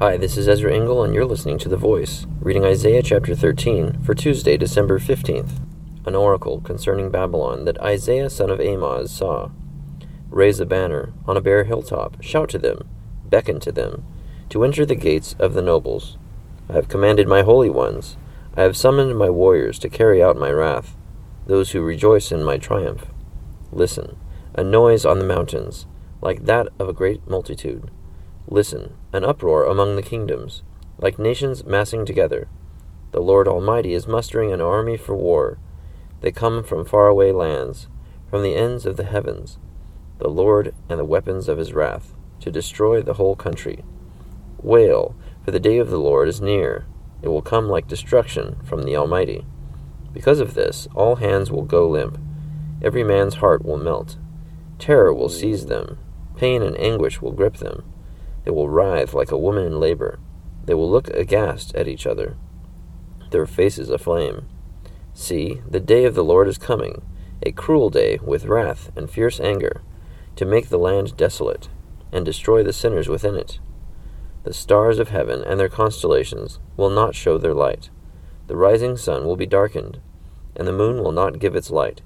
Hi, this is Ezra Engel, and you're listening to The Voice, reading Isaiah chapter 13 for Tuesday, December 15th. An oracle concerning Babylon that Isaiah son of Amoz saw. Raise a banner on a bare hilltop, shout to them, beckon to them, to enter the gates of the nobles. I have commanded my holy ones, I have summoned my warriors to carry out my wrath, those who rejoice in my triumph. Listen, a noise on the mountains, like that of a great multitude Listen, an uproar among the kingdoms, like nations massing together. The Lord Almighty is mustering an army for war. They come from faraway lands, from the ends of the heavens, the Lord and the weapons of his wrath, to destroy the whole country. Wail, for the day of the Lord is near. It will come like destruction from the Almighty. Because of this, all hands will go limp. Every man's heart will melt. Terror will seize them. Pain and anguish will grip them. They will writhe like a woman in labor. They will look aghast at each other, their faces aflame. See, the day of the Lord is coming, a cruel day with wrath and fierce anger, to make the land desolate, and destroy the sinners within it. The stars of heaven and their constellations will not show their light. The rising sun will be darkened, and the moon will not give its light.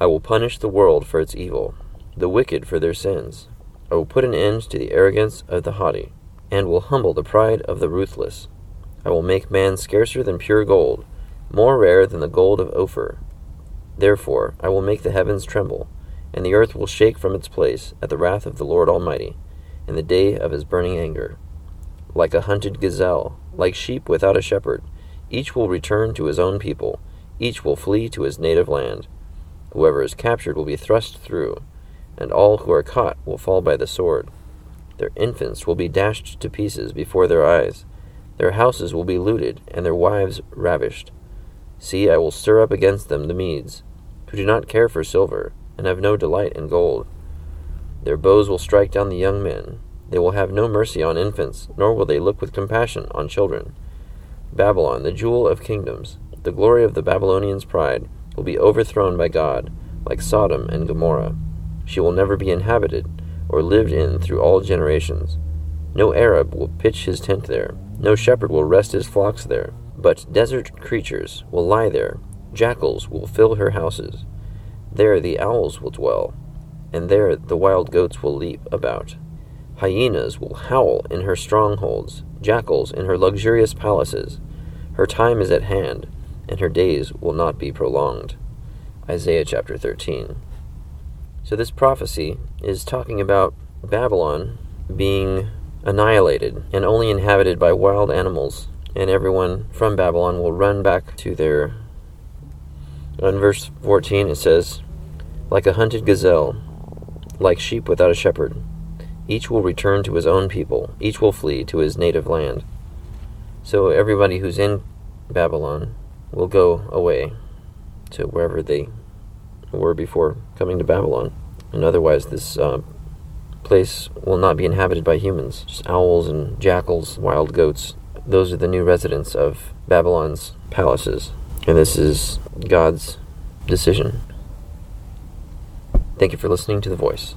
I will punish the world for its evil, the wicked for their sins, I will put an end to the arrogance of the haughty, and will humble the pride of the ruthless. I will make man scarcer than pure gold, more rare than the gold of Ophir. Therefore I will make the heavens tremble, and the earth will shake from its place at the wrath of the Lord Almighty, in the day of his burning anger. Like a hunted gazelle, like sheep without a shepherd, each will return to his own people, each will flee to his native land. Whoever is captured will be thrust through and all who are caught will fall by the sword. Their infants will be dashed to pieces before their eyes. Their houses will be looted, and their wives ravished. See, I will stir up against them the Medes, who do not care for silver, and have no delight in gold. Their bows will strike down the young men. They will have no mercy on infants, nor will they look with compassion on children. Babylon, the jewel of kingdoms, the glory of the Babylonians' pride, will be overthrown by God, like Sodom and Gomorrah. She will never be inhabited or lived in through all generations. No Arab will pitch his tent there, no shepherd will rest his flocks there, but desert creatures will lie there, jackals will fill her houses. There the owls will dwell, and there the wild goats will leap about. Hyenas will howl in her strongholds, jackals in her luxurious palaces. Her time is at hand, and her days will not be prolonged. Isaiah chapter 13. So, this prophecy is talking about Babylon being annihilated and only inhabited by wild animals, and everyone from Babylon will run back to their. In verse 14, it says, Like a hunted gazelle, like sheep without a shepherd, each will return to his own people, each will flee to his native land. So, everybody who's in Babylon will go away to wherever they were before coming to Babylon. And otherwise, this uh, place will not be inhabited by humans. Just owls and jackals, wild goats. Those are the new residents of Babylon's palaces. And this is God's decision. Thank you for listening to The Voice.